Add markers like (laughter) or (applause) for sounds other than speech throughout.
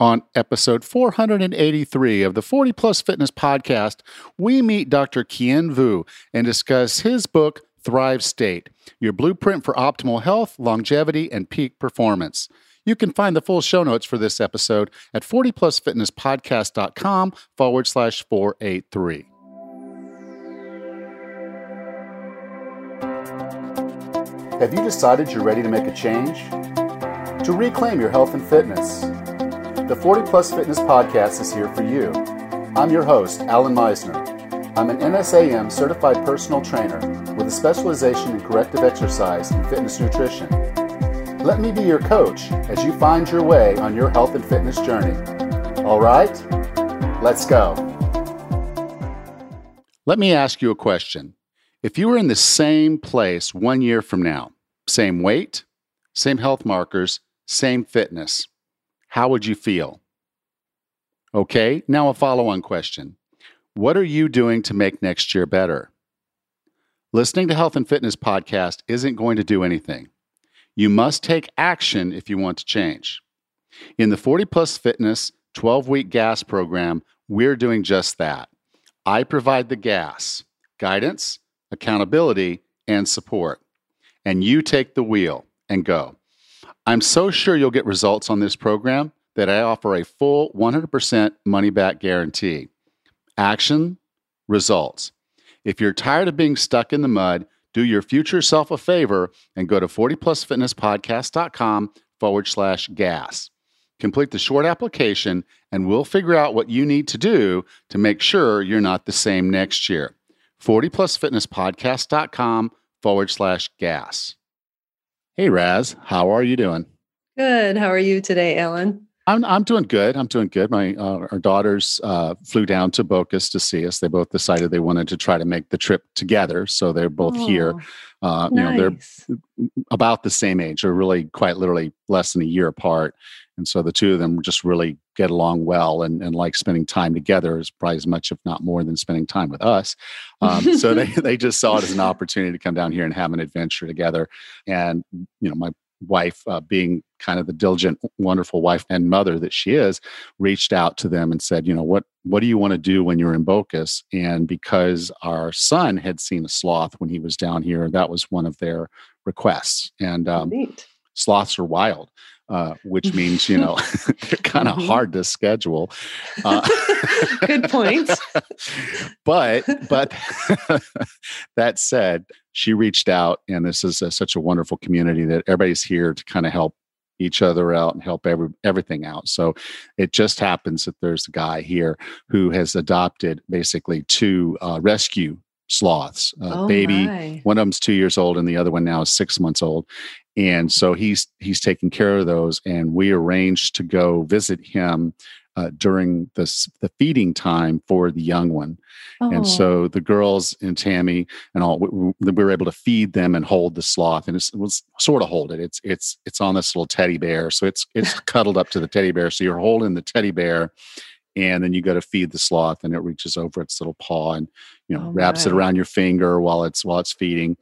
On episode 483 of the 40 Plus Fitness podcast, we meet Dr. Kien Vu and discuss his book, Thrive State Your Blueprint for Optimal Health, Longevity, and Peak Performance. You can find the full show notes for this episode at 40plusfitnesspodcast.com forward slash 483. Have you decided you're ready to make a change? To reclaim your health and fitness? The 40 Plus Fitness Podcast is here for you. I'm your host, Alan Misner. I'm an NASM certified personal trainer with a specialization in corrective exercise and fitness nutrition. Let me be your coach as you find your way on your health and fitness journey. All right, let's go. Let me ask you a question. If you were in the same place one year from now, same weight, same health markers, same fitness, how would you feel? Okay, now a follow on question. What are you doing to make next year better? Listening to Health and Fitness Podcast isn't going to do anything. You must take action if you want to change. In the 40 Plus Fitness 12 week gas program, we're doing just that. I provide the gas, guidance, accountability, and support. And you take the wheel and go. I'm so sure you'll get results on this program that I offer a full 100% money back guarantee. Action, results. If you're tired of being stuck in the mud, do your future self a favor and go to 40plusfitnesspodcast.com forward slash gas. Complete the short application, and we'll figure out what you need to do to make sure you're not the same next year. 40plusfitnesspodcast.com forward slash gas. Hey, Raz, how are you doing? Good. How are you today, Alan? I'm I'm doing good. I'm doing good. My uh, our daughters uh, flew down to Bocas to see us. They both decided they wanted to try to make the trip together, so they're both oh, here. Uh, nice. You know, they're about the same age. They're really quite literally less than a year apart, and so the two of them just really get along well and, and like spending time together is probably as much, if not more, than spending time with us. Um, so they (laughs) they just saw it as an opportunity to come down here and have an adventure together. And you know, my wife, uh, being kind of the diligent, wonderful wife and mother that she is, reached out to them and said, you know, what what do you want to do when you're in Bocas? And because our son had seen a sloth when he was down here, that was one of their requests. And um, sloths are wild. Uh, which means you know (laughs) (laughs) they're kind of mm-hmm. hard to schedule. Uh, (laughs) Good point. but but that said, she reached out, and this is a, such a wonderful community that everybody's here to kind of help each other out and help every, everything out. So it just happens that there's a guy here who has adopted basically two uh, rescue sloths. Uh, oh baby, my. one of them's two years old, and the other one now is six months old. And so he's he's taking care of those, and we arranged to go visit him uh, during the the feeding time for the young one. Oh. And so the girls and Tammy and all, we, we, were able to feed them and hold the sloth, and it was sort of hold it. It's it's it's on this little teddy bear, so it's it's (laughs) cuddled up to the teddy bear. So you're holding the teddy bear, and then you go to feed the sloth, and it reaches over its little paw and you know oh, wraps it around your finger while it's while it's feeding.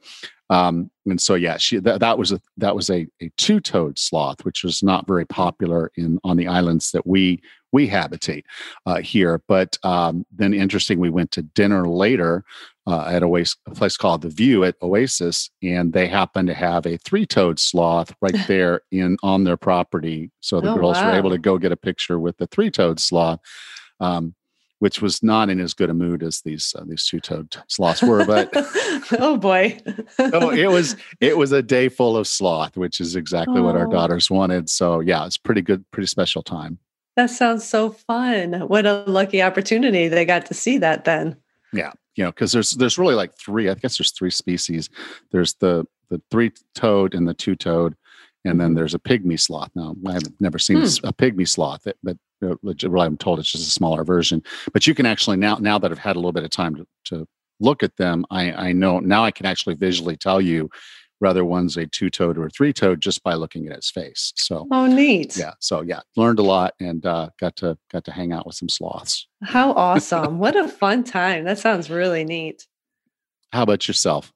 Um, and so yeah, she that, that was a that was a, a two-toed sloth, which was not very popular in on the islands that we we habitate uh, here. But um, then, interesting, we went to dinner later uh, at Oasis, a place called the View at Oasis, and they happened to have a three-toed sloth right (laughs) there in on their property. So the oh, girls wow. were able to go get a picture with the three-toed sloth. Um, which was not in as good a mood as these uh, these two-toed sloths were. But (laughs) oh boy, (laughs) oh, it was it was a day full of sloth, which is exactly oh. what our oh. daughters wanted. So yeah, it's pretty good, pretty special time. That sounds so fun. What a lucky opportunity they got to see that then. Yeah. You know, because there's there's really like three, I guess there's three species. There's the the three toed and the two toed, and then there's a pygmy sloth. Now I have never seen hmm. a pygmy sloth, but what I'm told it's just a smaller version. But you can actually now now that I've had a little bit of time to, to look at them, I, I know now I can actually visually tell you whether one's a two-toed or a three-toed just by looking at its face. So oh, neat. Yeah. So yeah, learned a lot and uh, got to got to hang out with some sloths. How (laughs) awesome! what a fun time. That sounds really neat. How about yourself?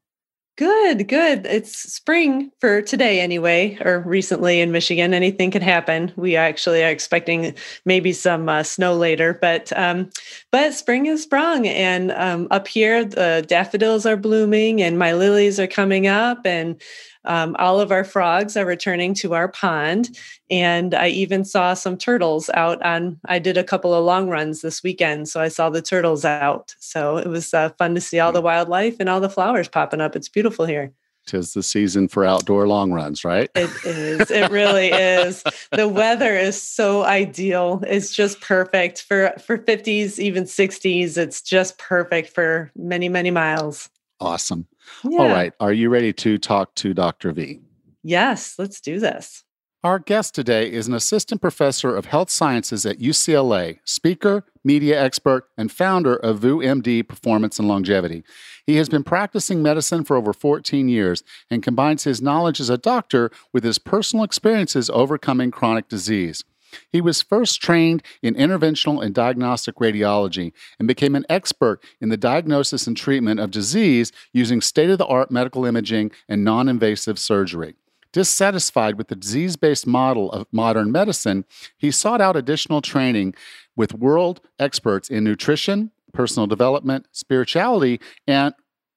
Good, good. It's spring for today, anyway, or recently in Michigan. Anything could happen. We actually are expecting maybe some uh, snow later, but um, but spring is sprung, and um, up here the daffodils are blooming, and my lilies are coming up, and um, all of our frogs are returning to our pond. And I even saw some turtles out on, I did a couple of long runs this weekend. So I saw the turtles out. So it was uh, fun to see all the mm. wildlife and all the flowers popping up. It's beautiful here. Tis the season for outdoor long runs, right? It is. It really is. The weather is so ideal. It's just perfect for for 50s, even 60s. It's just perfect for many, many miles. Awesome. Yeah. All right. Are you ready to talk to Dr. V? Yes, let's do this. Our guest today is an assistant professor of health sciences at UCLA, speaker, media expert, and founder of VU MD Performance and Longevity. He has been practicing medicine for over 14 years and combines his knowledge as a doctor with his personal experiences overcoming chronic disease. He was first trained in interventional and diagnostic radiology and became an expert in the diagnosis and treatment of disease using state of the art medical imaging and non invasive surgery. Dissatisfied with the disease based model of modern medicine, he sought out additional training with world experts in nutrition, personal development, spirituality, and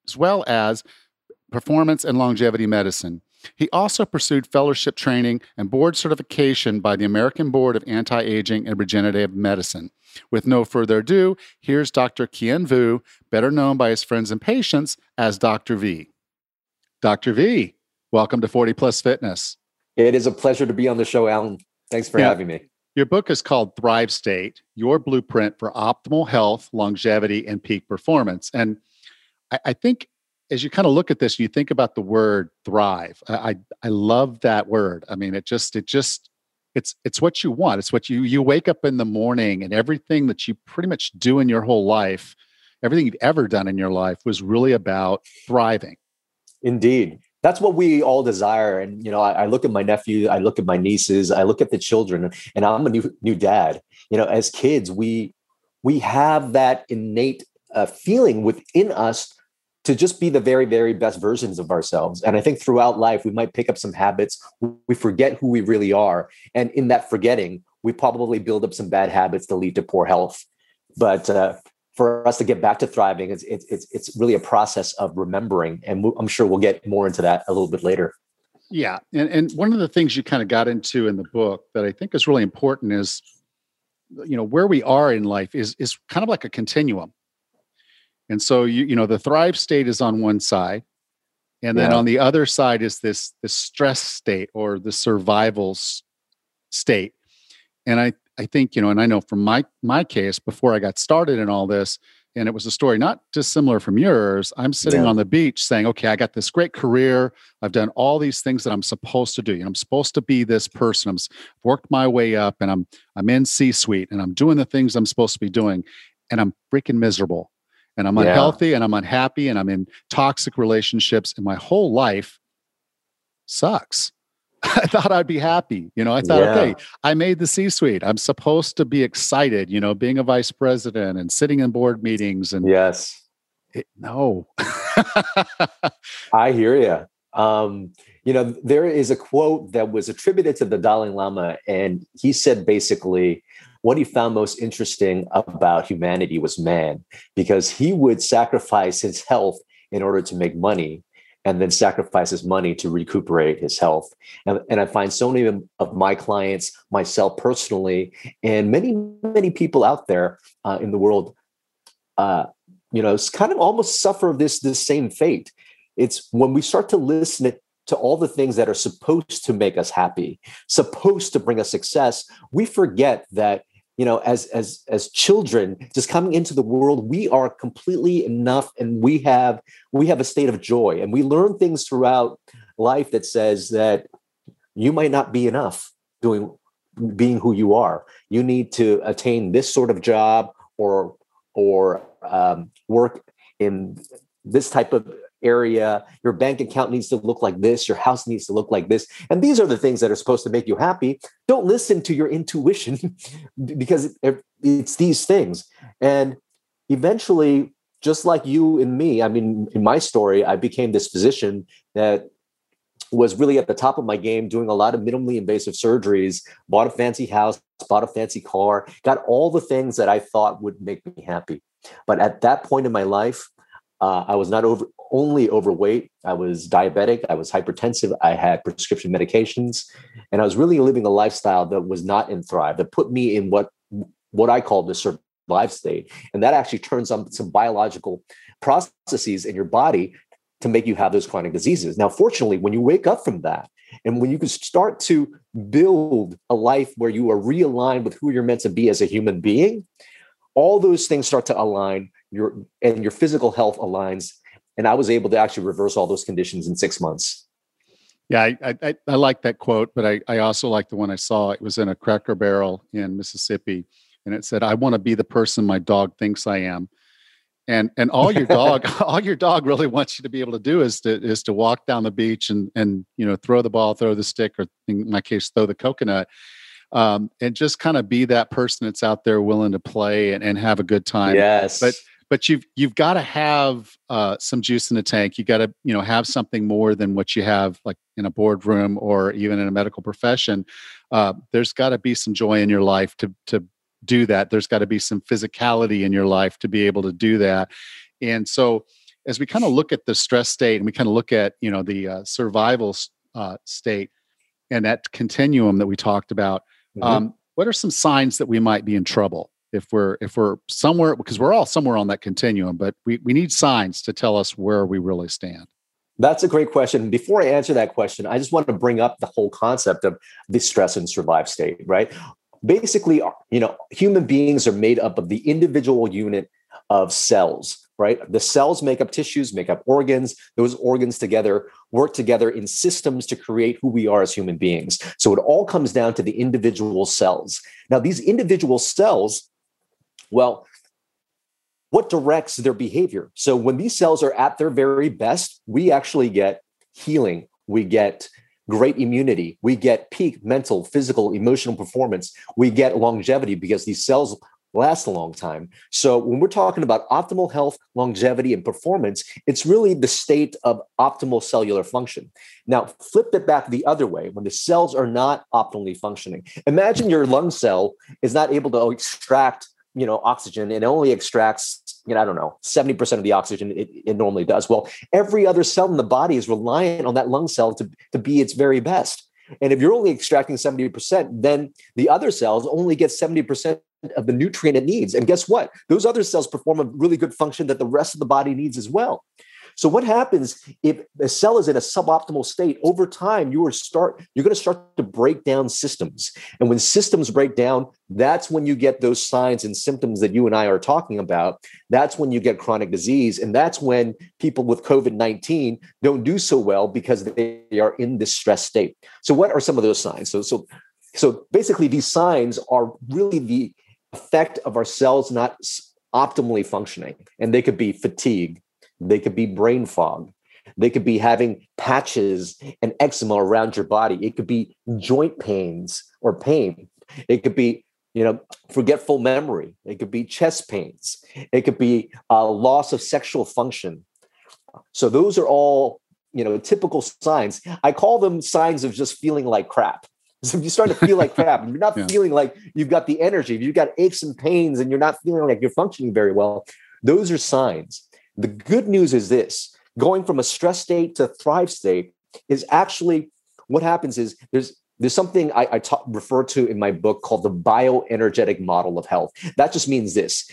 as well as performance and longevity medicine. He also pursued fellowship training and board certification by the American Board of Anti Aging and Regenerative Medicine. With no further ado, here's Dr. Kien Vu, better known by his friends and patients as Dr. V. Dr. V, welcome to 40 Plus Fitness. It is a pleasure to be on the show, Alan. Thanks for yeah. having me. Your book is called Thrive State Your Blueprint for Optimal Health, Longevity, and Peak Performance. And I, I think as you kind of look at this, you think about the word thrive. I, I, I love that word. I mean, it just it just it's it's what you want. It's what you you wake up in the morning and everything that you pretty much do in your whole life, everything you've ever done in your life was really about thriving. Indeed. That's what we all desire. And you know, I, I look at my nephew, I look at my nieces, I look at the children, and I'm a new new dad. You know, as kids, we we have that innate uh, feeling within us to just be the very, very best versions of ourselves. And I think throughout life, we might pick up some habits. We forget who we really are. And in that forgetting, we probably build up some bad habits that lead to poor health. But uh, for us to get back to thriving, it's, it's, it's really a process of remembering. And I'm sure we'll get more into that a little bit later. Yeah. And, and one of the things you kind of got into in the book that I think is really important is, you know, where we are in life is, is kind of like a continuum and so you you know the thrive state is on one side, and then yeah. on the other side is this this stress state or the survival state. And I I think you know, and I know from my my case before I got started in all this, and it was a story not dissimilar from yours. I'm sitting yeah. on the beach saying, okay, I got this great career. I've done all these things that I'm supposed to do. You know, I'm supposed to be this person. I'm worked my way up and I'm I'm in C-suite and I'm doing the things I'm supposed to be doing. And I'm freaking miserable and I'm yeah. unhealthy and I'm unhappy and I'm in toxic relationships and my whole life sucks. (laughs) I thought I'd be happy. You know, I thought, yeah. okay, I made the C suite. I'm supposed to be excited, you know, being a vice president and sitting in board meetings. And yes, it, no. (laughs) I hear you. Um, you know, there is a quote that was attributed to the Dalai Lama, and he said basically, what he found most interesting about humanity was man, because he would sacrifice his health in order to make money and then sacrifice his money to recuperate his health. And, and I find so many of my clients, myself personally, and many, many people out there uh, in the world, uh, you know, kind of almost suffer this, this same fate. It's when we start to listen to all the things that are supposed to make us happy, supposed to bring us success, we forget that you know as as as children just coming into the world we are completely enough and we have we have a state of joy. And we learn things throughout life that says that you might not be enough doing being who you are. You need to attain this sort of job or or um, work in this type of area. Your bank account needs to look like this. Your house needs to look like this. And these are the things that are supposed to make you happy. Don't listen to your intuition (laughs) because it's these things. And eventually, just like you and me, I mean, in my story, I became this physician that was really at the top of my game, doing a lot of minimally invasive surgeries, bought a fancy house, bought a fancy car, got all the things that I thought would make me happy. But at that point in my life, uh, I was not over, only overweight, I was diabetic, I was hypertensive, I had prescription medications, and I was really living a lifestyle that was not in Thrive, that put me in what what I call the survive state. And that actually turns on some biological processes in your body to make you have those chronic diseases. Now, fortunately, when you wake up from that, and when you can start to build a life where you are realigned with who you're meant to be as a human being, all those things start to align. Your and your physical health aligns. And I was able to actually reverse all those conditions in six months. Yeah, I, I, I like that quote, but I, I also like the one I saw. It was in a Cracker Barrel in Mississippi, and it said, "I want to be the person my dog thinks I am." and and all your dog (laughs) all your dog really wants you to be able to do is to is to walk down the beach and and you know throw the ball throw the stick or in my case throw the coconut um, and just kind of be that person that's out there willing to play and, and have a good time yes but but you've you've got to have uh, some juice in the tank. You got to you know have something more than what you have like in a boardroom or even in a medical profession. Uh, there's got to be some joy in your life to to do that. There's got to be some physicality in your life to be able to do that. And so as we kind of look at the stress state and we kind of look at you know the uh, survival uh, state and that continuum that we talked about mm-hmm. um, what are some signs that we might be in trouble if we're if we're somewhere because we're all somewhere on that continuum but we, we need signs to tell us where we really stand that's a great question. Before I answer that question, I just want to bring up the whole concept of the stress and survive state, right? basically, uh, you know, human beings are made up of the individual unit of cells, right? The cells make up tissues, make up organs. Those organs together work together in systems to create who we are as human beings. So it all comes down to the individual cells. Now, these individual cells, well, what directs their behavior? So when these cells are at their very best, we actually get healing, we get great immunity. We get peak mental, physical, emotional performance. We get longevity because these cells last a long time. So when we're talking about optimal health, longevity, and performance, it's really the state of optimal cellular function. Now, flip it back the other way when the cells are not optimally functioning. Imagine your lung cell is not able to extract you know oxygen and only extracts you know i don't know 70% of the oxygen it, it, normally does. Well every other cell in the body is reliant on that lung cell to, to be its very best. And if you're only extracting 70% then the other cells only get 70% of the nutrient it needs. And guess what? Those other cells perform a really good function that the rest of the body needs as well so what happens if a cell is in a suboptimal state over time? You are start you're going to start to break down systems, and when systems break down, that's when you get those signs and symptoms that you and I are talking about. That's when you get chronic disease, and that's when people with COVID nineteen don't do so well because they are in this stress state. So what are some of those signs? So so so basically, these signs are really the effect of our cells not optimally functioning, and they could be fatigue they could be brain fog. They could be having patches and eczema around your body. It could be joint pains or pain. It could be, you know, forgetful memory. It could be chest pains. It could be a loss of sexual function. So those are all, you know, typical signs. I call them signs of just feeling like crap. (laughs) So if you start to feel like crap, and you're not (laughs) yeah. feeling like you've got the energy, if you've got aches and pains, and you're not feeling like you're functioning very well, those are signs. The good news is this going from a stress state to thrive state is actually what happens is there's there's something I, I talk, refer to in my book called the bioenergetic model of health. That just means this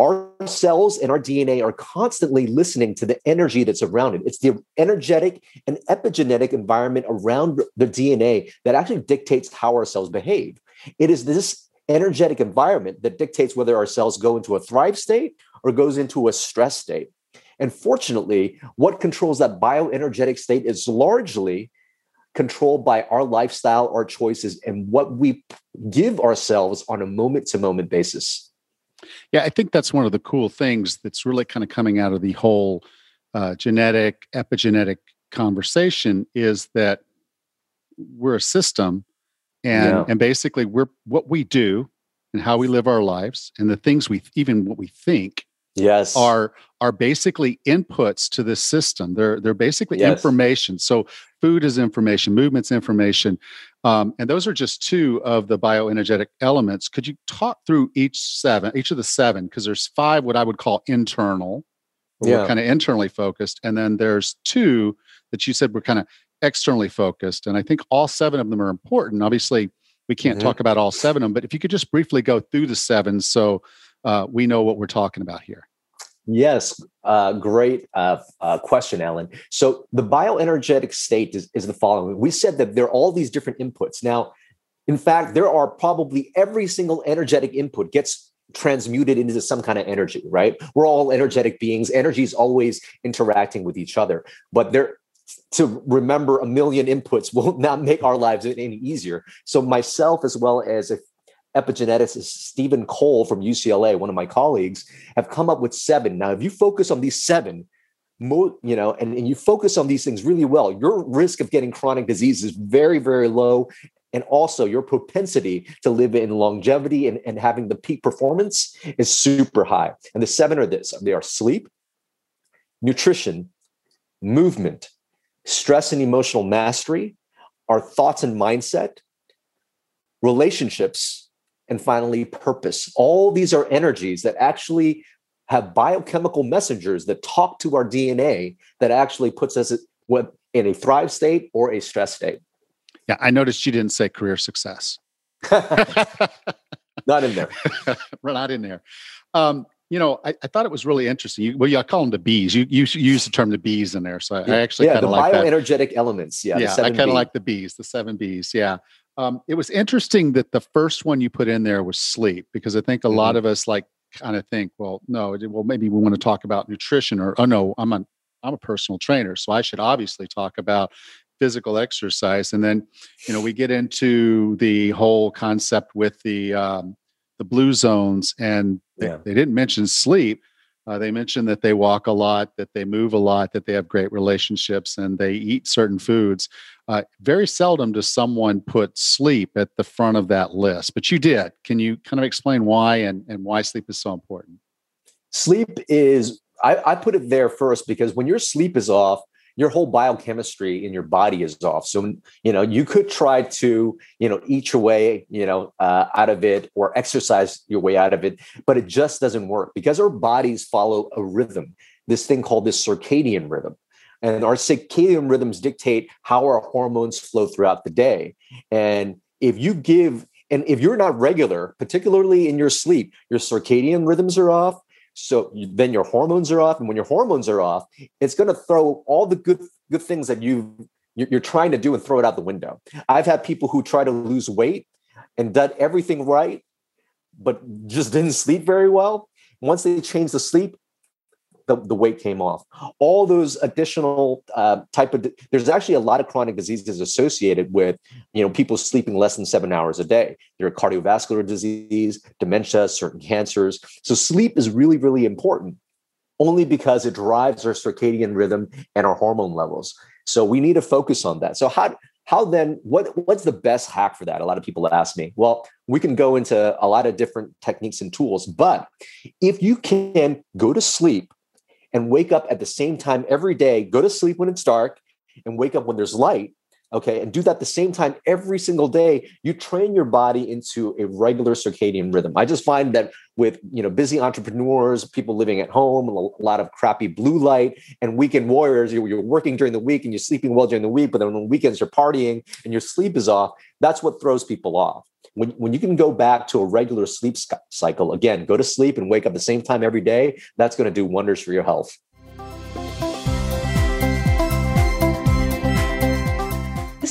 our cells and our DNA are constantly listening to the energy that's around it. It's the energetic and epigenetic environment around the DNA that actually dictates how our cells behave. It is this energetic environment that dictates whether our cells go into a thrive state or goes into a stress state. And fortunately, what controls that bioenergetic state is largely controlled by our lifestyle, our choices, and what we give ourselves on a moment to moment basis. Yeah, I think that's one of the cool things that's really kind of coming out of the whole uh, genetic, epigenetic conversation is that we're a system and yeah. and basically we're what we do and how we live our lives and the things we even what we think yes. are are basically inputs to this system. They're they're basically yes. information. So food is information movement's information. Um, and those are just two of the bioenergetic elements. Could you talk through each seven each of the seven? Because there's five what i would call internal yeah. we're kind of internally focused. And then there's two that you said were kind of externally focused and i think all seven of them are important obviously we can't mm-hmm. talk about all seven of them but if you could just briefly go through the seven so uh, we know what we're talking about here. Yes, uh, great uh, uh, question, Alan. So the bioenergetic state is, is the following. We said that there are all these different inputs. Now, in fact, there are probably every single energetic input gets transmuted into some kind of energy, right? We're all energetic beings. Energy is always interacting with each other, but there to remember a million inputs will (laughs) not make our lives any easier. So myself, as well as a epigeneticist Stephen Cole from UCLA, one of my colleagues, have come up with seven. Now, if you focus on these seven, you know, and, and you focus on these things really well, your risk of getting chronic disease is very, very low. And also your propensity to live in longevity and, and having the peak performance is super high. And the seven are this they are sleep, nutrition, movement, stress and emotional mastery, our thoughts and mindset, relationships, and finally purpose. All these are energies that actually have biochemical messengers that talk to our DNA that actually puts us in a thrive state or a stress state. Yeah, I noticed you didn't say career success. (laughs) (laughs) not in there. (laughs) We're not in there. Um, you know, I, I, thought it was really interesting. You, well, yeah, I call them the bees. You, you use the term the bees in there, so I, yeah. I actually yeah, kind of like bioenergetic elements. Yeah, yeah, I kind of like the bees, the seven bees. Yeah, um, it was interesting that the first one you put in there was sleep because I think a mm-hmm. lot of us like kind of think, well, no, well maybe we want to talk about nutrition or oh no, I'm a I'm a personal trainer, so I should obviously talk about physical exercise. And then you know we get into the whole concept with the um, the blue zones, and they, yeah. they didn't mention sleep. Uh, they mentioned that they walk a lot, that they move a lot, that they have great relationships, and they eat certain foods. Uh, very seldom does someone put sleep at the front of that list, but you did. Can you kind of explain why and, and why sleep is so important? Sleep is, I, I put it there first because when your sleep is off, your whole biochemistry in your body is off. So, you know, you could try to, you know, eat your way, you know, uh, out of it or exercise your way out of it, but it just doesn't work because our bodies follow a rhythm, this thing called the circadian rhythm. And our circadian rhythms dictate how our hormones flow throughout the day. And if you give, and if you're not regular, particularly in your sleep, your circadian rhythms are off. So you, then your hormones are off. And when your hormones are off, it's going to throw all the good, good things that you you're trying to do and throw it out the window. I've had people who try to lose weight and done everything right, but just didn't sleep very well. Once they change the sleep, the, the weight came off. All those additional uh, type of there's actually a lot of chronic diseases associated with you know people sleeping less than seven hours a day. There are cardiovascular disease, dementia, certain cancers. So sleep is really really important, only because it drives our circadian rhythm and our hormone levels. So we need to focus on that. So how how then what what's the best hack for that a lot of people ask me well we can go into a lot of different techniques and tools but if you can go to sleep and wake up at the same time every day, go to sleep when it's dark and wake up when there's light. Okay. And do that the same time every single day. You train your body into a regular circadian rhythm. I just find that with, you know, busy entrepreneurs, people living at home, a lot of crappy blue light and weekend warriors, you're, working during the week and you're sleeping well during the week, but then on weekends you're partying and your sleep is off. That's what throws people off when, when you can go back to a regular sleep cycle, again, go to sleep and wake up the same time every day, that's going to do wonders for your health.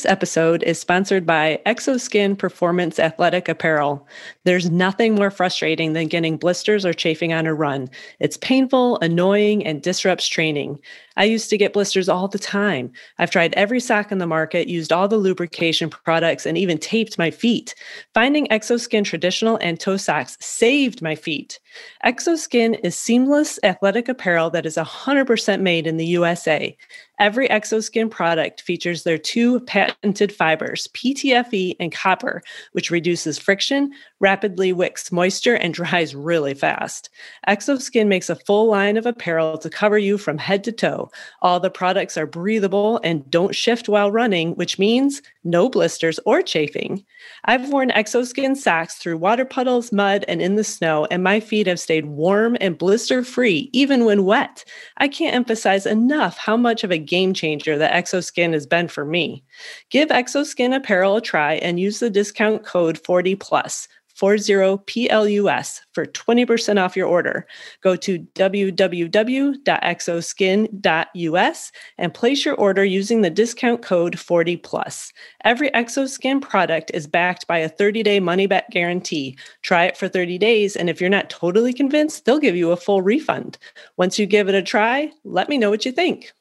This episode is sponsored by Exoskin Performance Athletic Apparel. There's nothing more frustrating than getting blisters or chafing on a run. It's painful, annoying, and disrupts training. I used to get blisters all the time. I've tried every sock in the market, used all the lubrication products, and even taped my feet. Finding Exoskin traditional and toe socks saved my feet. Exoskin is seamless athletic apparel that is 100% made in the USA. Every Exoskin product features their two patented fibers, PTFE and copper, which reduces friction, rapidly wicks moisture, and (laughs) dries really fast. Exoskin makes a full line of apparel to cover you from head to toe. All the products are breathable and don't shift while running, which means no blisters or chafing. I've worn Exoskin socks through water puddles, mud, and in the snow, and my feet have stayed warm and blister free, even when wet. I can't emphasize enough how much of a game changer the Exoskin has been for me. Give Exoskin apparel a try and use the discount code 40 plus 40PLUS for 20% off your order. Go to www.exoskin.us and place your order using the discount code 40plus. Every Exoskin product is backed by a 30-day money-back guarantee. Try it for 30 days and if you're not totally convinced, they'll give you a full refund. Once you give it a try, let me know what you think.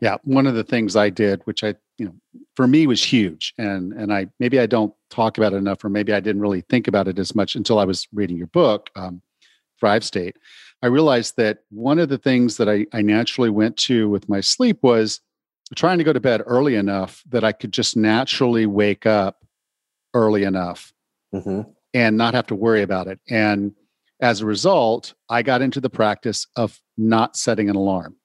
Yeah, one of the things I did, which I, you know, for me was huge, and and I maybe I don't talk about it enough, or maybe I didn't really think about it as much until I was reading your book, um, Thrive State. I realized that one of the things that I, I naturally went to with my sleep was trying to go to bed early enough that I could just naturally wake up early enough mm-hmm. and not have to worry about it. And as a result, I got into the practice of not setting an alarm.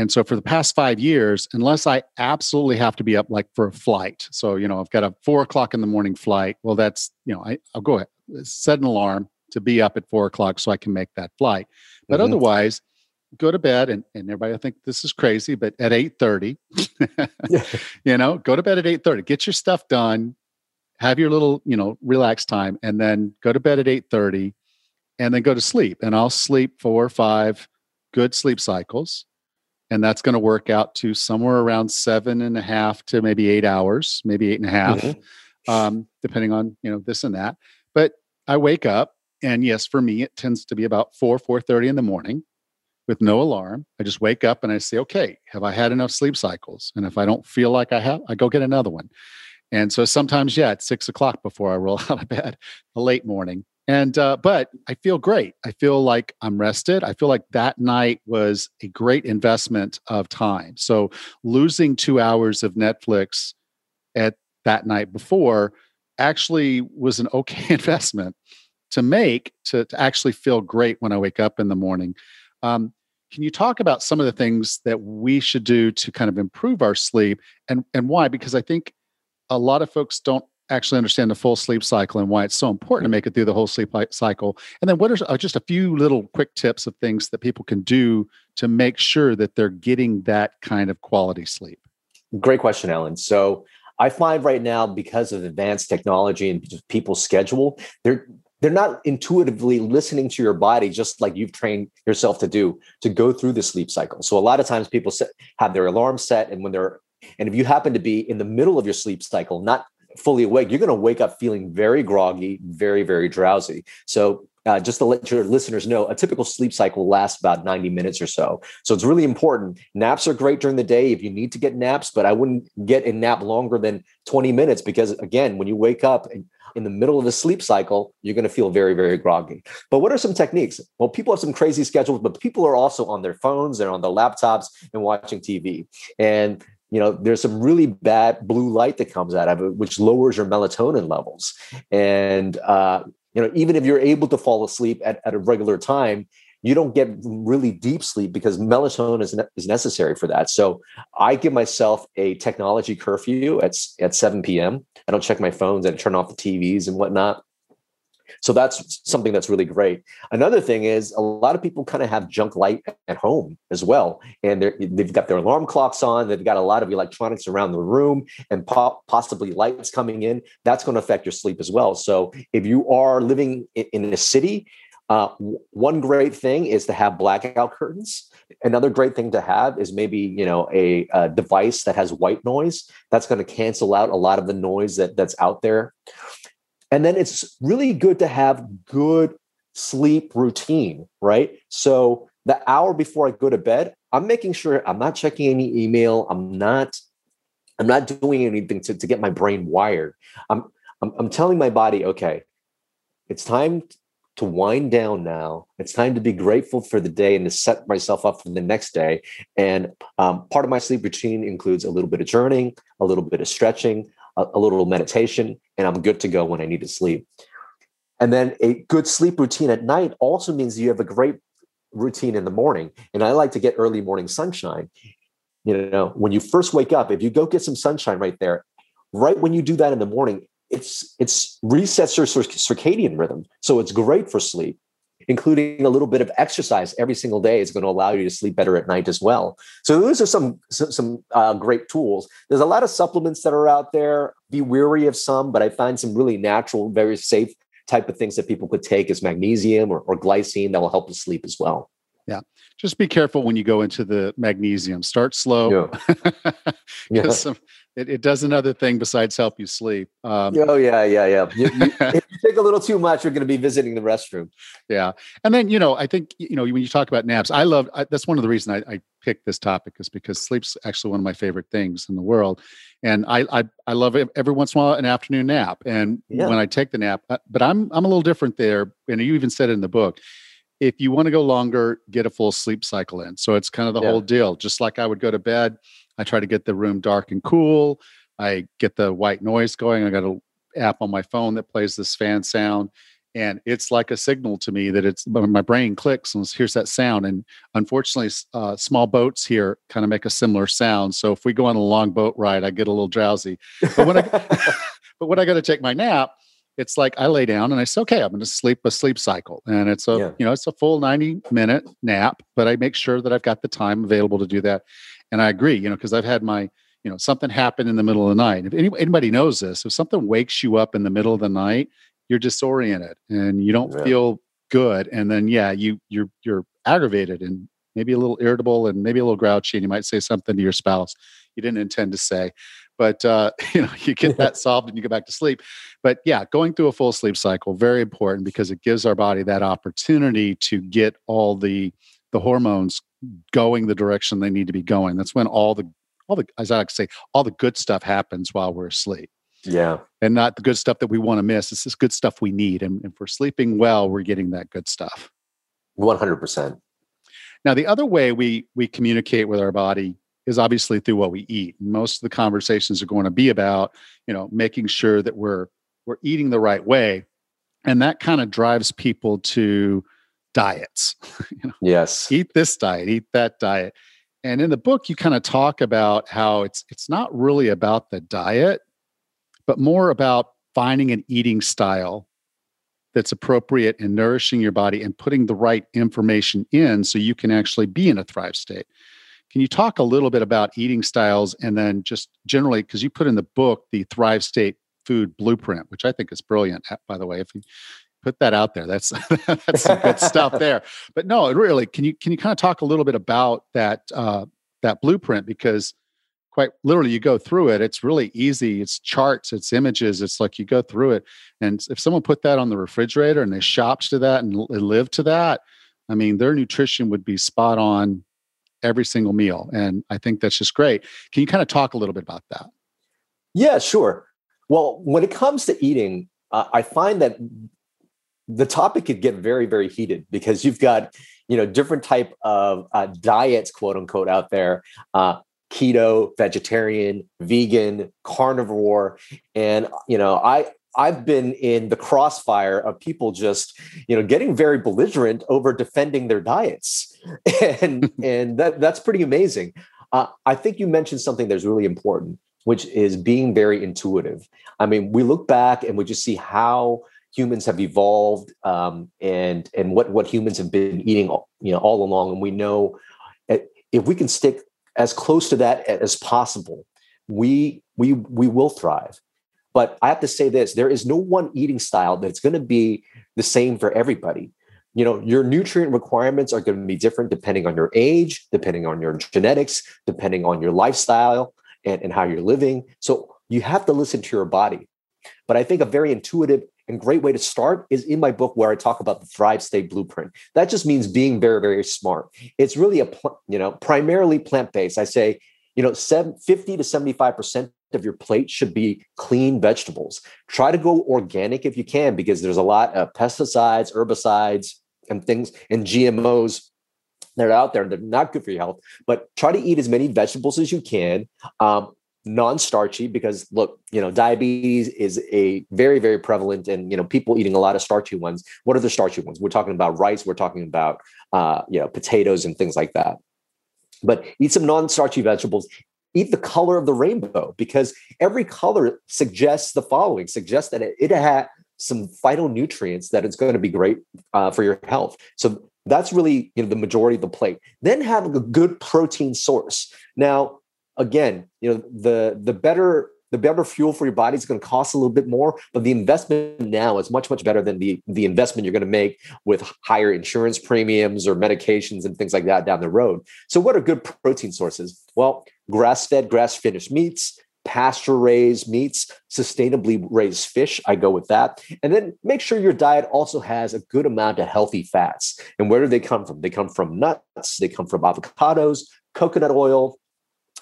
And so for the past five years, unless I absolutely have to be up like for a flight, so you know I've got a four o'clock in the morning flight. Well, that's you know I, will go ahead set an alarm to be up at four o'clock so I can make that flight. But mm-hmm. otherwise, go to bed and, and everybody I think this is crazy, but at eight thirty, (laughs) you know, go to bed at eight thirty. Get your stuff done, have your little you know relax time, and then go to bed at eight thirty, and then go to sleep. And I'll sleep four or five good sleep cycles and that's going to work out to somewhere around seven and a half to maybe eight hours, maybe eight and a half, mm-hmm. um, depending on you know this and that. But I wake up, and yes, for me, it tends to be about four four thirty in the morning, with no alarm. I just wake up and I say, okay, have I had enough sleep cycles? And if I don't feel like I have, I go get another one. And so sometimes, yeah, it's six o'clock before I roll (laughs) out of bed, a late morning. And uh, but I feel great. I feel like I'm rested. I feel like that night was a great investment of time. So losing two hours of Netflix at that night before actually was an okay (laughs) investment to make to, to actually feel great when I wake up in the morning. Um, can you talk about some of the things that we should do to kind of improve our sleep and, and why? Because I think a lot of folks don't actually understand the full sleep cycle and why it's so important to make it through the whole sleep cycle. And then what are uh, just a few little quick tips of things that people can do to make sure that they're getting that kind of quality sleep? Great question, Alan. So I find right now because of advanced technology and people's schedule, they're they're not intuitively listening to your body just like you've trained yourself to do to go through the sleep cycle. So a lot of times people set, have their alarm set and when they're and if you happen to be in the middle of your sleep cycle, not fully awake, you're going to wake up feeling very groggy, very, very drowsy. So, uh, just to let your listeners know, a typical sleep cycle lasts about 90 minutes or so. So, it's really important. Naps are great during the day if you need to get naps, but I wouldn't get a nap longer than 20 minutes because, again, when you wake up in the middle of a sleep cycle, you're going to feel very, very groggy. But what are some techniques? Well, people have some crazy schedules, but people are also on their phones, and on their laptops, and watching TV. And you know there's some really bad blue light that comes out of it which lowers your melatonin levels. And uh, you know even if you're able to fall asleep at, at a regular time you don't get really deep sleep because melatonin is, ne- is necessary for that. So i give myself a technology curfew at, at 7 p.m i don't check my phones and turn off the tvs and whatnot so that's something that's really great. Another thing is a lot of people kind of have junk light at home as well. And they've got their alarm clocks on, they've got a lot of electronics around the room and po- possibly lights coming in. That's going to affect your sleep as well. So if you are living in, a city, uh, one great thing is to have blackout curtains. Another great thing to have is maybe you know a, a device that has white noise. That's going to cancel out a lot of the noise that that's out there. And then it's really good to have good sleep routine, right? So the hour before I go to bed, I'm making sure I'm not checking any email. I'm not, I'm not doing anything to, to get my brain wired. I'm, I'm, I'm telling my body, okay, it's time to wind down now. It's time to be grateful for the day and to set myself up for the next day. And um, part of my sleep routine includes a little bit of journaling, a little bit of stretching, a, a little meditation, and I'm good to go when I need to sleep. And then a good sleep routine at night also means you have a great routine in the morning. And I like to get early morning sunshine. You know, when you first wake up, if you go get some sunshine right there, right when you do that in the morning, it's it's resets your circadian rhythm. So it's great for sleep, including a little bit of exercise every single day is going to allow you to sleep better at night as well. So those are some some, some uh, great tools. There's a lot of supplements that are out there. Be wary of some, but I find some really natural, very safe type of things that people could take as magnesium or, or glycine that will help you sleep as well. Yeah. Just be careful when you go into the magnesium. Start slow. Yeah. (laughs) yeah. Some, it, it, does another thing besides help you sleep. Um, oh yeah, yeah, yeah. You, you, (laughs) if you take a little too much, you're going to be visiting the restroom. Yeah, and then you know, I think you know when you talk about naps, I love. I, that's one of the reasons I, I picked this topic is because sleep's actually one of my favorite things in the world, and I I, I love it every once in a while an afternoon nap. And yeah. when I take the nap, uh, but I'm I'm a little different there, and you even said it in the book if you want to go longer, get a full sleep cycle in. So it's kind of the yeah. whole deal. Just like I would go to bed, I try to get the room dark and cool. I get the white noise going. I got an app on my phone that plays this fan sound. And it's like a signal to me that it's my brain clicks and hears that sound. And unfortunately, uh, small boats here kind of make a similar sound. So if we go on a long boat ride, I get a little drowsy. But when I, (laughs) (laughs) but when I got to take my nap, it's like I lay down and I say, okay, I'm going to sleep a sleep cycle. And it's a, yeah. you know, it's a full 90 minute nap, but I make sure that I've got the time available to do that. And I agree, you know, because I've had my, you know, something happen in the middle of the night. If anybody knows this, if something wakes you up in the middle of the night, you're disoriented and you don't yeah. feel good. And then, yeah, you, you're, you're aggravated and maybe a little irritable and maybe a little grouchy. And you might say something to your spouse you didn't intend to say but uh, (laughs) you know you get that (laughs) solved and you go back to sleep but yeah going through a full sleep cycle very important because it gives our body that opportunity to get all the the hormones going the direction they need to be going. That's when all the all the as i like to say all the good stuff happens while we're asleep. Yeah. And not the good stuff that we want to miss it's this good stuff we need. And if we're sleeping well we're getting that good stuff. 100% now the other way we we communicate with our body is obviously through what we eat. Most of the conversations are going to be about, you know, making sure that we're we're eating the right way, and that kind of drives people to diets. (laughs) you know, yes, eat this diet, eat that diet. And in the book, you kind of talk about how it's it's not really about the diet, but more about finding an eating style that's appropriate and nourishing your body and putting the right information in so you can actually be in a thrive state. Can you talk a little bit about eating styles and then just generally, because you put in the book the Thrive State Food Blueprint, which I think is brilliant, eh, by the way. If you put that out there, that's (laughs) that's some good stuff (laughs) there. But no, really, can you can you kind of talk a little bit about that uh, that blueprint because quite literally you go through it it's really easy it's charts it's images it's like you go through it and if someone put that on the refrigerator and they shopped to that and lived to that i mean their nutrition would be spot on every single meal. And I think that's just great. Can you kind of talk a little bit about that? Yeah, sure. Well, when it comes to eating, uh, I find that the topic could get very, very heated because you've got, you know, different type of uh, diets, quote unquote, out there. Uh, keto, vegetarian, vegan, carnivore, and you know, I I've been in the crossfire of people just, you know, getting very belligerent over defending their diets, (laughs) and (laughs) and that that's pretty amazing. Uh, I think you mentioned something that's really important, which is being very intuitive. I mean, we look back and we just see how humans have evolved um, and and what what humans have been eating, you know, all along, and we know eh, if we can stick as close to that as possible, we we we will thrive but I have to say this there is no one eating style that's going to be the same for everybody. You know, your nutrient requirements are going to be different depending on your age, depending on your genetics, depending on your lifestyle and, and how you're living. So you have to listen to your body. But I think a very intuitive and great way to start is in my book where I talk about the Thrive State Blueprint. That just means being very, very smart. It's really a, you know, primarily plant based. I say you know, 50 to 75% of your plate should be clean vegetables. Try to go organic if you can, because there's a lot of pesticides, herbicides, and things and GMOs that are out there. And they're not good for your health, but try to eat as many vegetables as you can. Um, non-starchy because look you know diabetes is a very very prevalent and you know people eating a lot of starchy ones. What are the starchy ones? We're talking about rice we're talking about uh you know potatoes and things like that. But eat some non-starchy vegetables. Eat the color of the rainbow because every color suggests the following suggests that it, it had some phytonutrients that it's going to be great uh, for your health. So that's really you know the majority of the plate. Then have a good protein source. Now again you know the the better the better fuel for your body is going to cost a little bit more, but the investment now is much, much better than the, the investment you're going to make with higher insurance premiums or medications and things like that down the road. So, what are good protein sources? Well, grass fed, grass finished meats, pasture raised meats, sustainably raised fish. I go with that. And then make sure your diet also has a good amount of healthy fats. And where do they come from? They come from nuts, they come from avocados, coconut oil,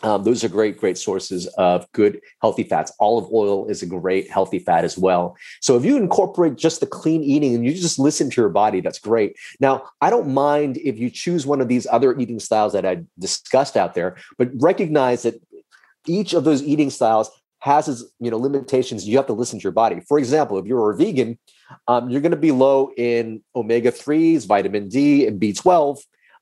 um, those are great, great sources of good, healthy fats. Olive oil is a great, healthy fat as well. So if you incorporate just the clean eating and you just listen to your body, that's great. Now, I don't mind if you choose one of these other eating styles that I discussed out there, but recognize that each of those eating styles has its you know limitations. You have to listen to your body. For example, if you're a vegan, um, you're going to be low in omega threes, vitamin D, and B12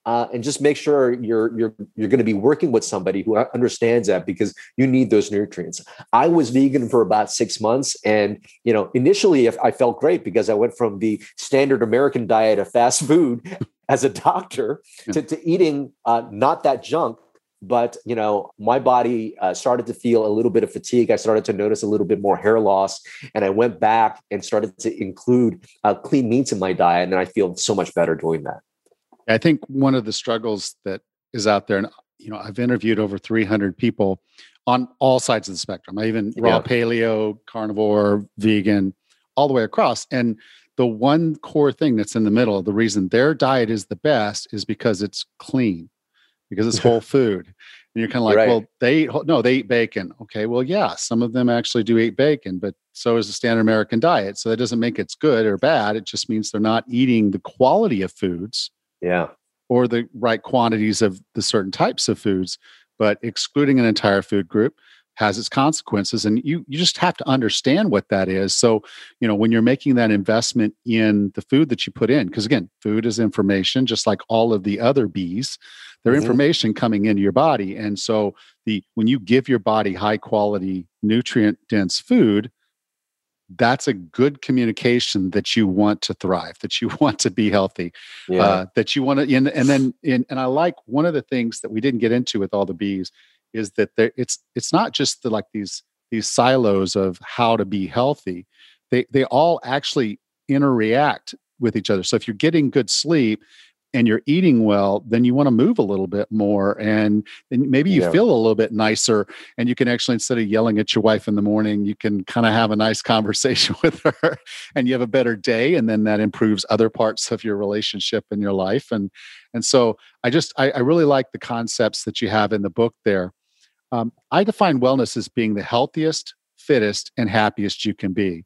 uh, and just make sure you're you're you're going to be working with somebody who understands that because you need those nutrients. I was vegan for about six months, and you know initially I felt great because I went from the standard American diet of fast food (laughs) as a doctor to, to eating uh, not that junk. But you know, my body uh, started to feel a little bit of fatigue. I started to notice a little bit more hair loss, and I went back and started to include uh, clean meats in my diet, and I feel so much better doing that. I think one of the struggles that is out there, and you know, I've interviewed over 300 people on all sides of the spectrum. I even raw paleo, carnivore, vegan, all the way across. And the one core thing that's in the middle, the reason their diet is the best is because it's clean, because it's (laughs) whole food. And you're kind of like, right. well, they eat, no, they eat bacon. Okay, well, yeah, some of them actually do eat bacon, but so is the standard American diet. So that doesn't make it's good or bad. It just means they're not eating the quality of foods yeah. Or the right quantities of the certain types of foods, but excluding an entire food group has its consequences and you you just have to understand what that is so you know when you're making that investment in the food that you put in because again food is information just like all of the other bees they're mm-hmm. information coming into your body and so the when you give your body high quality nutrient dense food that's a good communication that you want to thrive, that you (laughs) want to be healthy, yeah. uh, that you want to. And, and then, in, and I like one of the things that we didn't get into with all the bees is that there, it's it's not just the, like these these silos of how to be healthy. They they all actually interact with each other. So if you're getting good sleep, and you're eating well, then you want to move a little bit more. And, and maybe you yeah. feel a little bit nicer. And you can actually, instead of yelling at your wife in the morning, you can kind of have a nice conversation (laughs) with her and you have a better day. And then that improves other parts of your relationship and your life. And, and so I just, I, I really like the concepts that you have in the book there. Um, I define wellness as being the healthiest, fittest, and happiest you can be.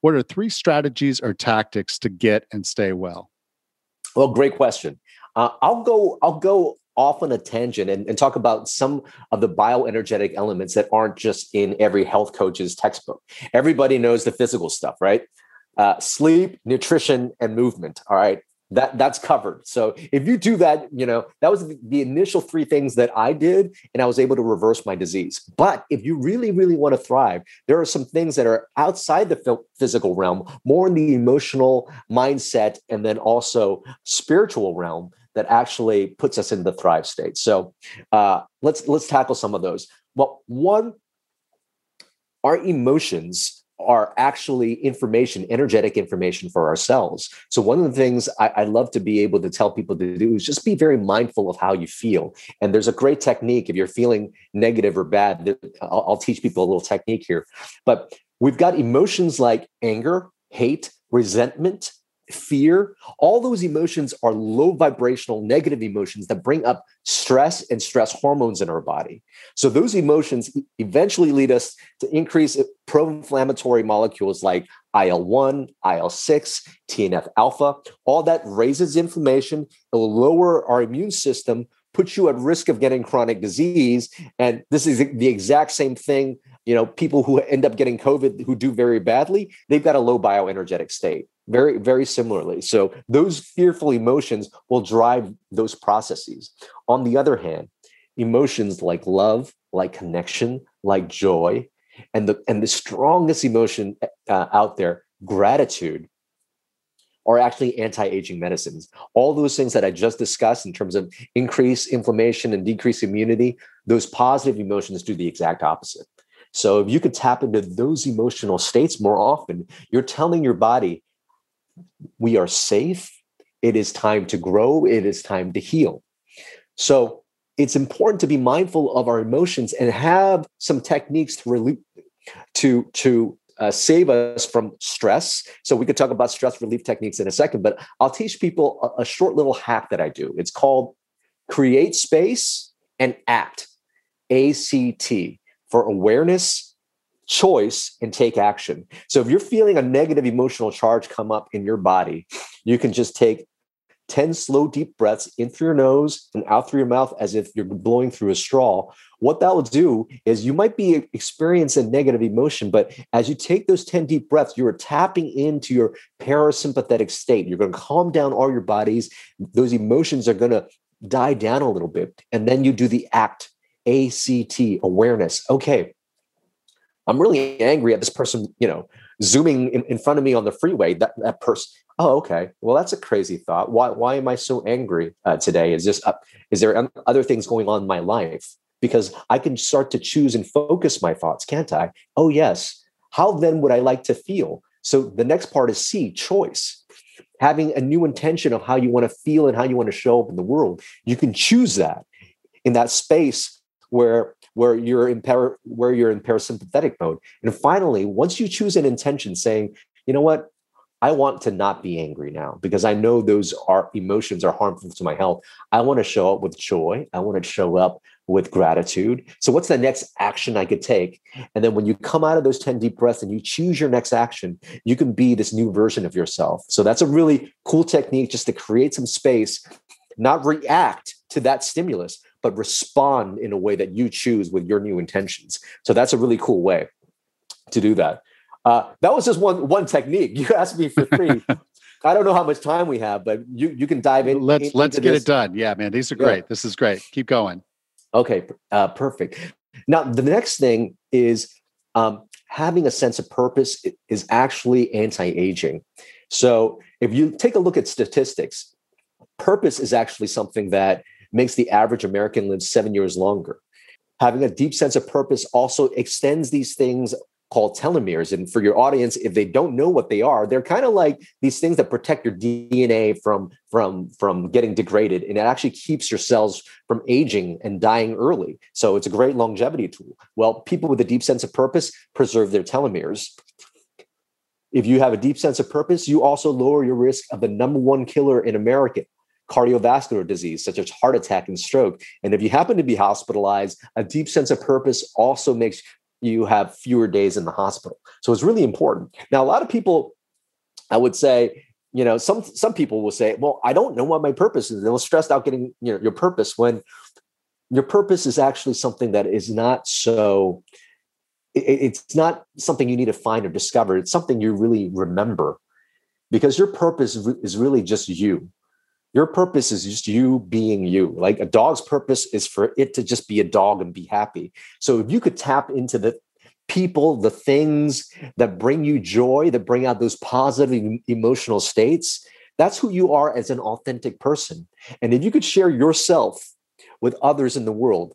What are three strategies or tactics to get and stay well? Well, great question. Uh, I'll go. I'll go off on a tangent and, and, talk about some of the bioenergetic elements that aren't just in every health coach's textbook. Everybody knows the physical stuff, right? Uh, sleep, nutrition, and movement. All right that that's covered. So if you do that, you know, that was the, the, initial three things that I did, and I was able to reverse my disease. But if you really, really want to thrive, there are some things that are outside the physical realm, more in the emotional mindset, and then also spiritual realm that actually puts us in the thrive state. So uh, let's let's tackle some of those. Well, one, our emotions are actually information, energetic information for ourselves. So, one of the things I, I, love to be able to tell people to do is just be very mindful of how you feel. And there's a great technique if you're feeling negative or bad. I'll, I'll teach people a little technique here. But we've got emotions like anger, hate, resentment, fear, all those emotions are low vibrational negative emotions that bring up stress and stress hormones in our body. So those emotions eventually lead us to increase pro-inflammatory molecules like IL-1, IL-6, TNF alpha. All that raises inflammation, it will lower our immune system, puts you at risk of getting chronic disease. And this is the exact same thing. You know, people who end up getting COVID who do very badly, they've got a low bioenergetic state. Very, very similarly. So those fearful emotions will drive those processes. On the other hand, emotions like love, like connection, like joy, and the and the strongest emotion uh, out there, gratitude, are actually anti-aging medicines. All those things that I just discussed in terms of increase inflammation and decrease immunity, those positive emotions do the exact opposite. So if you could tap into those emotional states more often, you're telling your body, we are safe. It is time to grow. It is time to heal. So it's important to be mindful of our emotions and have some techniques to relieve, to to uh, save us from stress. So we could talk about stress relief techniques in a second, but I'll teach people a, a short little hack that I do. It's called create space and act. ACT for awareness, choice, and take action. So if you're feeling a negative emotional charge come up in your body, you can just take 10 slow, deep breaths in through your nose and out through your mouth as if you're blowing through a straw. What that will do is you might be experiencing negative emotion, but as you take those 10 deep breaths, you're tapping into your parasympathetic state. You're going to calm down all your bodies. Those emotions are going to die down a little bit. And then you do the ACT, ACT, awareness. Okay, I'm really angry at this person, you know, zooming in, in front of me on the freeway. That, that person, oh okay. Well that's a crazy thought. Why why am i so angry uh, today? Is this uh, is there other things going on in my life? Because i can start to choose and focus my thoughts can't i? Oh yes. How then would i like to feel? So the next part is c choice. Having a new intention of how you want to feel and how you want to show up in the world you can choose that in that space where where you're in para, where you're in parasympathetic mode and finally once you choose an intention saying you know what I want to not be angry now because I know those are emotions are harmful to my health. I want to show up with joy. I want to show up with gratitude. So what's the next action I could take? And then when you come out of those 10 deep breaths and you choose your next action, you can be this new version of yourself. So that's a really cool technique just to create some space, not react to that stimulus, but respond in a way that you choose with your new intentions. So that's a really cool way to do that. Uh, that was just one one technique. (laughs) You asked me for three. (laughs) I don't know how much time we have, but you you can dive in. Let's in, let's get this. it done. Yeah, man, these are great. Yeah. This is great. Keep going. Okay, uh, perfect. Now the next thing is um, having a sense of purpose is actually anti-aging. So if you take a look at statistics, purpose is actually something that makes the average American live seven years longer. Having a deep sense of purpose also extends these things called telomeres. And for your audience, if they don't know what they are, they're kind of like these things that protect your DNA from, from, from getting degraded. And it actually keeps your cells from aging and dying early. So it's a great longevity tool. Well, people with a deep sense of purpose preserve their telomeres. If you have a deep sense of purpose, you also lower your risk of the number one killer in America, cardiovascular disease such as heart attack and stroke. And if you happen to be hospitalized, a deep sense of purpose also makes you have fewer days in the hospital. So it's really important. Now, a lot of people, I would say, you know, some some people will say, "Well, I don't know what my purpose is." They'll stressed out getting you know your purpose when your purpose is actually something that is not so. It, it's not something you need to find or discover. It's something you really remember, because your purpose is really just you. Your purpose is just you being you. Like a dog's purpose is for it to just be a dog and be happy. So if you could tap into the people, the things that bring you joy, that bring out those positive emotional states, that's who you are as an authentic person. And if you could share yourself with others in the world,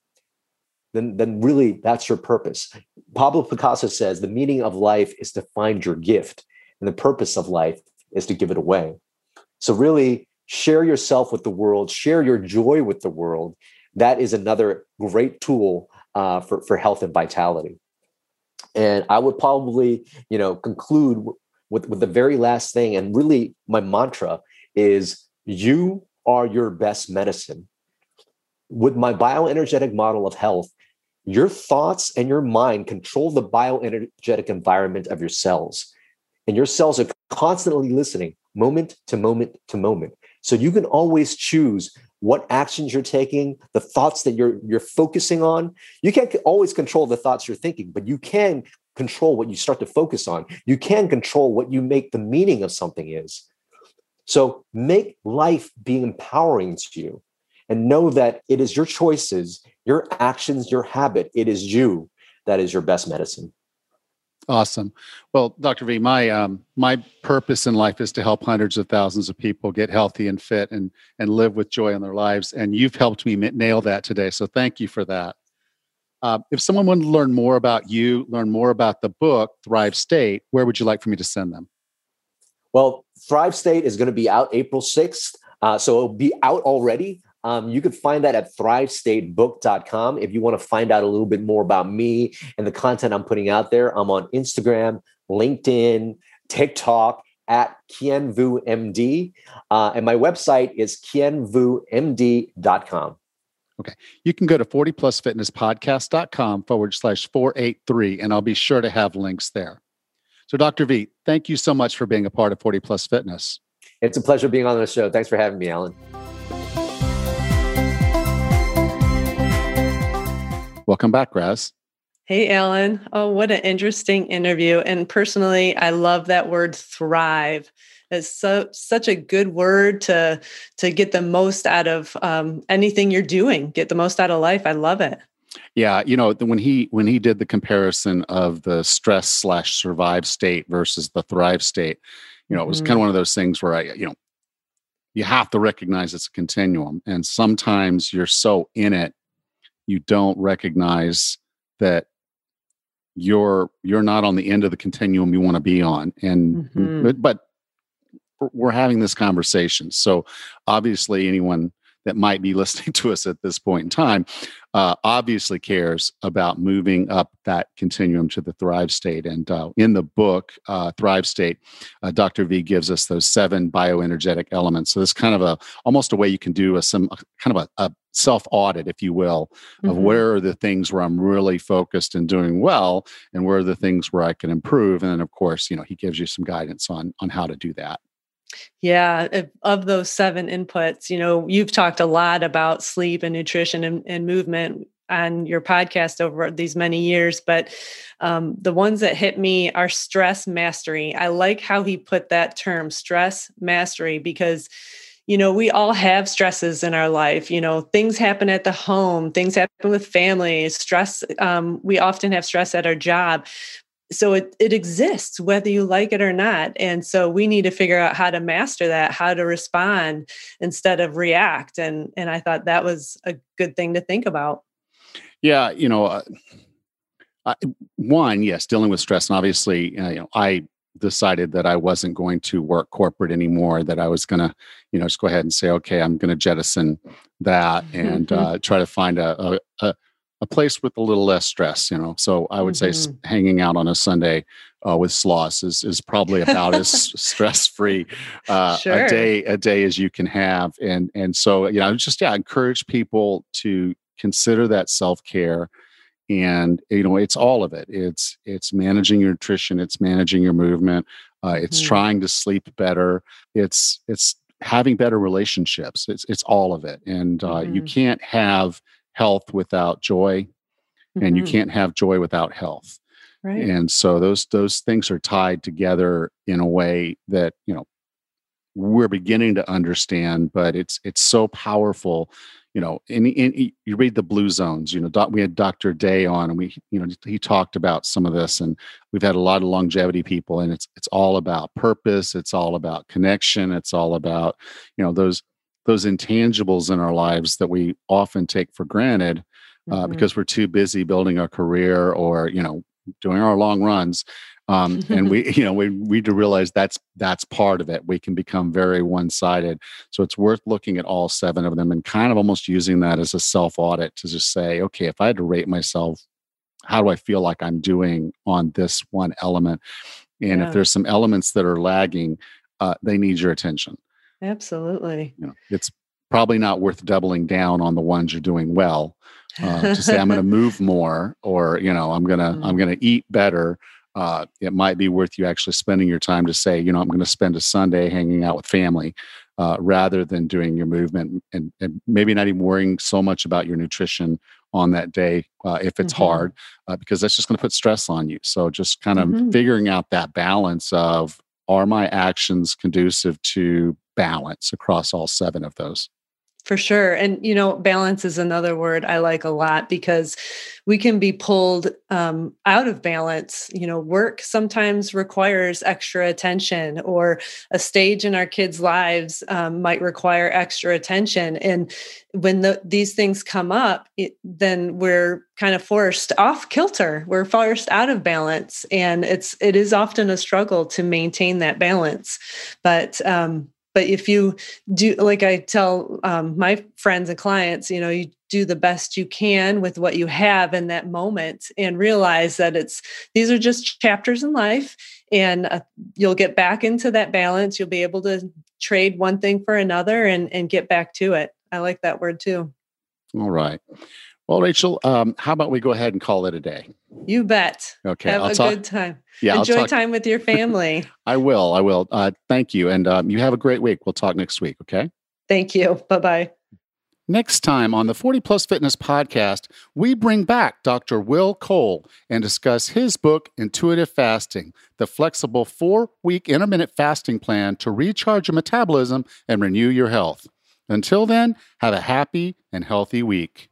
then, then really that's your purpose. Pablo Picasso says the meaning of life is to find your gift, and the purpose of life is to give it away. So, really, share yourself with the world, share your joy with the world. That is another great tool uh, for, for health and vitality. And I would probably, you know, conclude with, with the very last thing, and really my mantra is you are your best medicine. With my bioenergetic model of health, your thoughts and your mind control the bioenergetic environment of your cells. And your cells are constantly listening moment to moment to moment. So you can always choose what actions you're taking, the thoughts that you're you're focusing on. You can't always control the thoughts you're thinking, but you can control what you start to focus on. You can control what you make the meaning of something is. So make life be empowering to you and know that it is your choices, your actions, your habit. It is you that is your best medicine. Awesome. Well, Dr. V, my um, my purpose in life is to help hundreds of thousands of people get healthy and fit and and live with joy in their lives. And you've helped me nail that today. So thank you for that. Uh, if someone wanted to learn more about you, learn more about the book Thrive State, where would you like for me to send them? Well, Thrive State is going to be out April sixth, uh, so it'll be out already. Um, you can find that at thrivestatebook.com. If you want to find out a little bit more about me and the content I'm putting out there, I'm on Instagram, LinkedIn, TikTok at KienVuuMD. Uh, and my website is kienvuumd.com. Okay. You can go to 40plusfitnesspodcast.com forward slash 483, and I'll be sure to have links there. So, Dr. V, thank you so much for being a part of 40 Plus Fitness. It's a pleasure being on the show. Thanks for having me, Allan. Welcome back, Raz. Hey, Allan. Oh, what an interesting interview. And personally, I love that word thrive. It's so such a good word to to get the most out of um, anything you're doing. Get the most out of life. I love it. Yeah, you know when he when he did the comparison of the stress slash survive state versus the thrive state, you know, it was mm-hmm. kind of one of those things where I, you know, you have to recognize it's a continuum, and sometimes you're so in it you don't recognize that you're you're not on the end of the continuum you want to be on and mm-hmm. but, but we're having this conversation so obviously anyone that might be (laughs) listening to us at this point in time uh, obviously cares about moving up that continuum to the thrive state. And uh, in the book, uh, Thrive State, uh, Dr. V gives us those seven bioenergetic elements. So it's kind of a almost a way you can do a some kind of a, a self audit, if you will, of mm-hmm. where are the things where I'm really focused and doing well, and where are the things where I can improve. And then, of course, you know, he gives you some guidance on on how to do that. Yeah, of those seven inputs, you know, you've talked a lot about sleep and nutrition and, and movement on your podcast over these many years, but um, the ones that hit me are stress mastery. I like how he put that term, stress mastery, because you know we all have stresses in our life you know things happen at the home things happen with families stress um, we often have stress at our job. So it, it exists whether you like it or not. And so we need to figure out how to master that how to respond instead of react. And and i thought that was a good thing to think about. Yeah you know uh, I, one yes dealing with stress and obviously uh, you know i decided that i wasn't going to work corporate anymore that i was going to you know just go ahead and say okay i'm going to jettison that and mm-hmm. uh, try to find a, a, a place with a little less stress, you know. So I would mm-hmm. say hanging out on a Sunday uh, with Sloss is is probably about as (laughs) stress free uh, sure. a day a day as you can have, and and so you know just yeah encourage people to consider that self care, and you know it's all of it. It's it's managing your nutrition, it's managing your movement, uh, it's mm-hmm. trying to sleep better, it's it's having better relationships. It's it's all of it, and uh, mm-hmm. you can't have health without joy mm-hmm. and you mm-hmm. can't have joy without health right. and so those those things are tied together in a way that you know we're beginning to understand but it's it's so powerful you know and, and you read the blue zones you know we had dr day on and we you know he talked about some of this and we've had a lot of longevity people and it's it's all about purpose it's all about connection it's all about you know those those intangibles in our lives that we often take for granted uh, mm-hmm. because we're too busy building our career or you know doing our long runs um, and we (laughs) you know we need to realize that's that's part of it we can become very one-sided so it's worth looking at all seven of them and kind of almost using that as a self audit to just say okay if i had to rate myself how do i feel like i'm doing on this one element And Yeah. if there's some elements that are lagging, uh, they need your attention. Absolutely. You know, it's probably not worth doubling down on the ones you're doing well. Uh, to say I'm going (laughs) to move more, or you know, I'm gonna I'm Mm. gonna eat better. Uh, it might be worth you actually spending your time to say, you know, I'm going to spend a Sunday hanging out with family, uh, rather than doing your movement and, and maybe not even worrying so much about your nutrition on that day uh, if it's Mhm. hard, uh, because that's just going to put stress on you. So just kind of Mhm. figuring out that balance of are my actions conducive to balance across all seven of those? For sure. And, you know, balance is another word I like a lot because we can be pulled um, out of balance. You know, work sometimes requires extra attention, or a stage in our kids' lives um, might require extra attention. And when the, these things come up, it, then we're kind of forced off kilter. We're forced out of balance. And it's, it is often a struggle to maintain that balance. But, um, but if you do like i tell um, my friends and clients you know you do the best you can with what you have in that moment and realize that it's these are just chapters in life and uh, you'll get back into that balance. You'll be able to trade one thing for another and and get back to it. I like that word too. All right. Well, Rachel, um, how about we go ahead and call it a day? you bet Okay. have I'll a talk. good time yeah, enjoy time with your family (laughs) I will. I will. Uh, thank you. And um, you have a great week. We'll talk next week. Okay. thank you bye-bye Next time on the 40 Plus Fitness podcast, we bring back Dr. Will Cole and discuss his book, Intuitive Fasting, the flexible four week intermittent fasting plan to recharge your metabolism and renew your health. Until then, have a happy and healthy week.